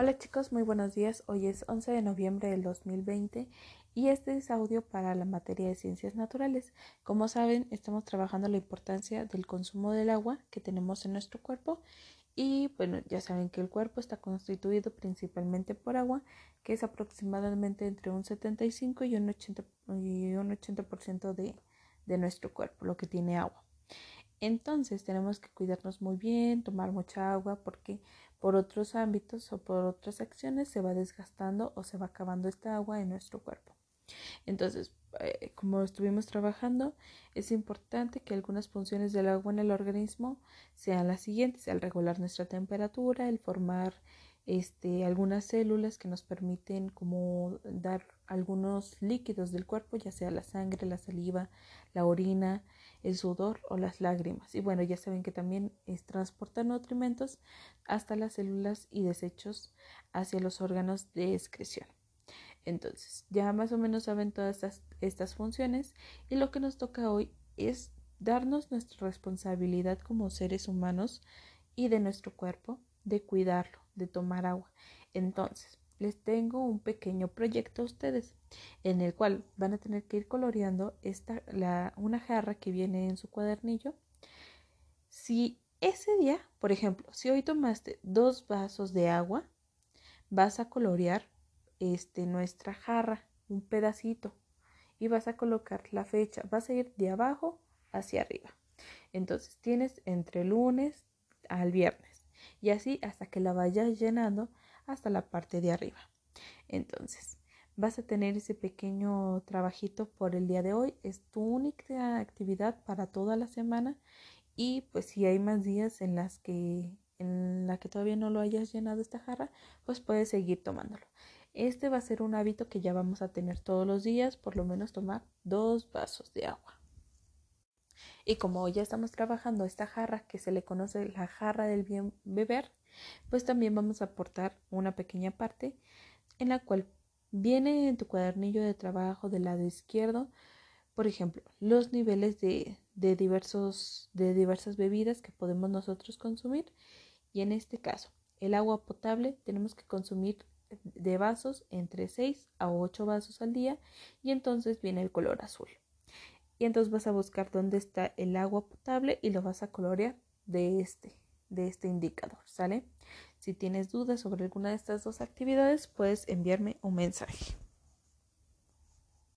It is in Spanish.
Hola chicos, muy buenos días. Hoy es 11 de noviembre del 2020 y este es audio para la materia de ciencias naturales. Como saben, estamos trabajando la importancia del consumo del agua que tenemos en nuestro cuerpo y bueno, ya saben que el cuerpo está constituido principalmente por agua, que es aproximadamente entre un 75 y un 80%, y un 80 de, de nuestro cuerpo, lo que tiene agua. Entonces tenemos que cuidarnos muy bien, tomar mucha agua porque por otros ámbitos o por otras acciones se va desgastando o se va acabando esta agua en nuestro cuerpo. Entonces, eh, como estuvimos trabajando, es importante que algunas funciones del agua en el organismo sean las siguientes, el regular nuestra temperatura, el formar este, algunas células que nos permiten como dar algunos líquidos del cuerpo, ya sea la sangre, la saliva, la orina, el sudor o las lágrimas. Y bueno, ya saben que también es transportar nutrimentos hasta las células y desechos hacia los órganos de excreción. Entonces, ya más o menos saben todas estas, estas funciones y lo que nos toca hoy es darnos nuestra responsabilidad como seres humanos y de nuestro cuerpo de cuidarlo, de tomar agua. Entonces, les tengo un pequeño proyecto a ustedes en el cual van a tener que ir coloreando esta, la, una jarra que viene en su cuadernillo. Si ese día, por ejemplo, si hoy tomaste dos vasos de agua, vas a colorear este, nuestra jarra, un pedacito, y vas a colocar la fecha. Vas a ir de abajo hacia arriba. Entonces tienes entre lunes al viernes y así hasta que la vayas llenando hasta la parte de arriba. Entonces, vas a tener ese pequeño trabajito por el día de hoy. Es tu única actividad para toda la semana y pues si hay más días en las que en la que todavía no lo hayas llenado esta jarra, pues puedes seguir tomándolo. Este va a ser un hábito que ya vamos a tener todos los días, por lo menos tomar dos vasos de agua. Y como ya estamos trabajando esta jarra que se le conoce la jarra del bien beber, pues también vamos a aportar una pequeña parte en la cual viene en tu cuadernillo de trabajo del lado izquierdo, por ejemplo, los niveles de, diversos, de diversas bebidas que podemos nosotros consumir. Y en este caso, el agua potable tenemos que consumir de vasos entre 6 a 8 vasos al día y entonces viene el color azul. Y entonces vas a buscar dónde está el agua potable y lo vas a colorear de este de este indicador, ¿sale? Si tienes dudas sobre alguna de estas dos actividades, puedes enviarme un mensaje.